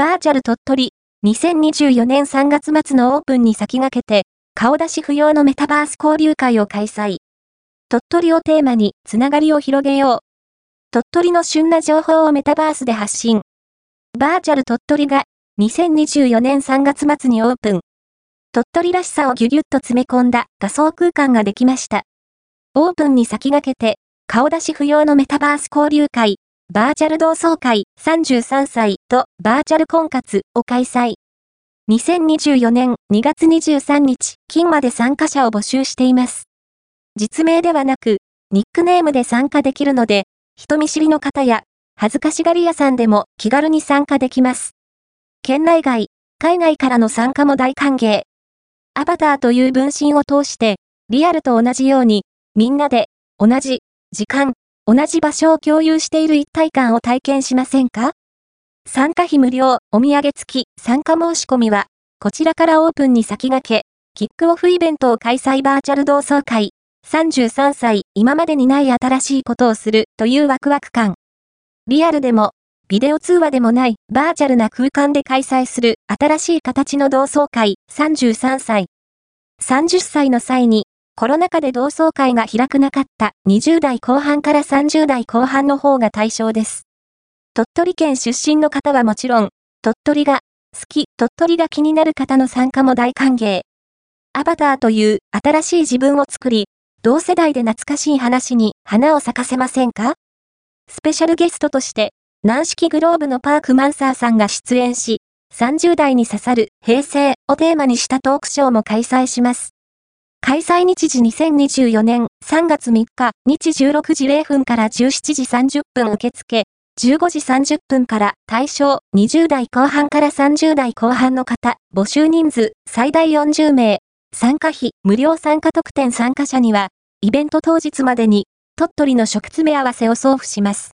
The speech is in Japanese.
バーチャル鳥取、2024年3月末のオープンに先駆けて、顔出し不要のメタバース交流会を開催。鳥取をテーマにつながりを広げよう。鳥取の旬な情報をメタバースで発信。バーチャル鳥取が2024年3月末にオープン。鳥取らしさをギュギュッと詰め込んだ仮想空間ができました。オープンに先駆けて、顔出し不要のメタバース交流会、バーチャル同窓会33歳とバーチャル婚活を開催。2024年2月23日、金まで参加者を募集しています。実名ではなく、ニックネームで参加できるので、人見知りの方や、恥ずかしがり屋さんでも気軽に参加できます。県内外、海外からの参加も大歓迎。アバターという分身を通して、リアルと同じように、みんなで、同じ、時間、同じ場所を共有している一体感を体験しませんか？参加費無料、お土産付き、参加申し込みは、こちらからオープンに先駆け、キックオフイベントを開催バーチャル同窓会、33歳、今までにない新しいことをするというワクワク感。リアルでも、ビデオ通話でもないバーチャルな空間で開催する新しい形の同窓会、33歳。30歳の際にコロナ禍で同窓会が開くなかった20代後半から30代後半の方が対象です。鳥取県出身の方はもちろん、鳥取が好き、鳥取が気になる方の参加も大歓迎。アバターという新しい自分を作り、同世代で懐かしい話に花を咲かせませんか？スペシャルゲストとして、軟式グローブのパークマンサーさんが出演し、30代に刺さる平成をテーマにしたトークショーも開催します。開催日時2024年3月3日、日16時0分から17時30分受付、15時30分から対象20代後半から30代後半の方、募集人数最大40名、参加費無料参加特典参加者には、イベント当日までに、鳥取の食詰め合わせを送付します。